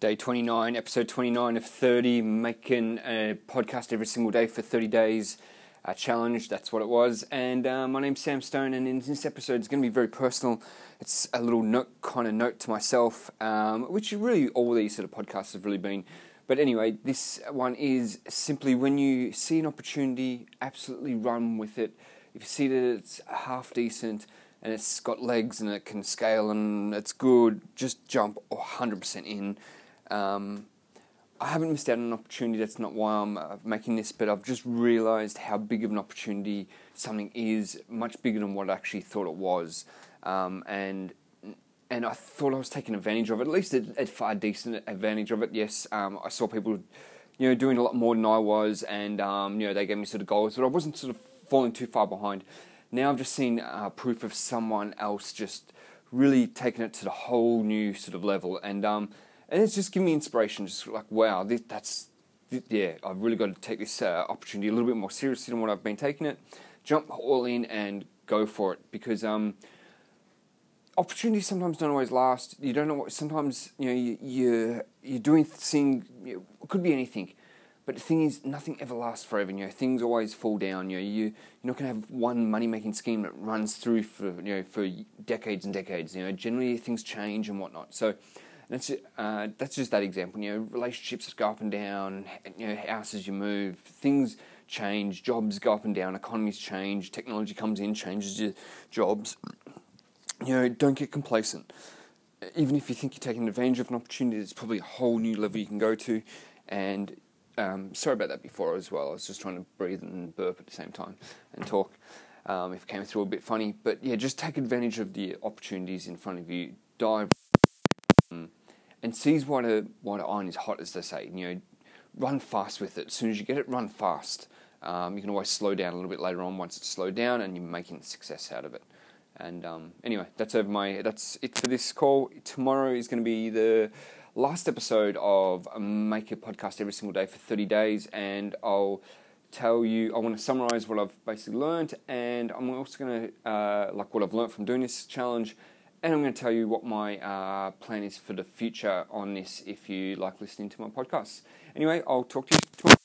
day 29, episode 29 of 30, making a podcast every single day for 30 days. A challenge, that's what it was. And uh, my name's Sam Stone, and in this episode, it's going to be very personal. It's a little note, kind of note to myself, um, which really all these sort of podcasts have really been. But anyway, this one is simply when you see an opportunity, absolutely run with it. If you see that it's half decent and it's got legs and it can scale and it's good, just jump 100% in um, I haven't missed out on an opportunity. That's not why I'm uh, making this, but I've just realised how big of an opportunity something is, much bigger than what I actually thought it was. Um, and and I thought I was taking advantage of it, at least a, a far decent advantage of it. Yes, um, I saw people, you know, doing a lot more than I was, and um, you know, they gave me sort of goals, but I wasn't sort of falling too far behind. Now I've just seen uh, proof of someone else just really taking it to the whole new sort of level, and um, and it's just given me inspiration. Just like, wow, this, that's yeah, I've really got to take this uh, opportunity a little bit more seriously than what I've been taking it. Jump all in and go for it because um, opportunities sometimes don't always last. You don't know what. Sometimes you know you, you you're doing things. You know, it could be anything. But the thing is, nothing ever lasts forever. You know, things always fall down. You know, you you're not going to have one money making scheme that runs through for you know for decades and decades. You know, generally things change and whatnot. So that's uh, that's just that example. You know, relationships go up and down. You know, houses you move, things change, jobs go up and down, economies change, technology comes in, changes your jobs. You know, don't get complacent. Even if you think you're taking advantage of an opportunity, there's probably a whole new level you can go to. And um, sorry about that before as well. I was just trying to breathe and burp at the same time and talk. Um, if it came through a bit funny, but yeah, just take advantage of the opportunities in front of you. Dive and seize what a what iron is hot, as they say. You know, run fast with it. As soon as you get it, run fast. Um, you can always slow down a little bit later on once it's slowed down, and you're making success out of it. And um, anyway, that's over my. That's it for this call. Tomorrow is going to be the last episode of Make a Podcast every single day for 30 days, and I'll tell you. I want to summarize what I've basically learned, and I'm also going to uh, like what I've learned from doing this challenge and I'm going to tell you what my uh, plan is for the future on this if you like listening to my podcasts. Anyway, I'll talk to you tomorrow.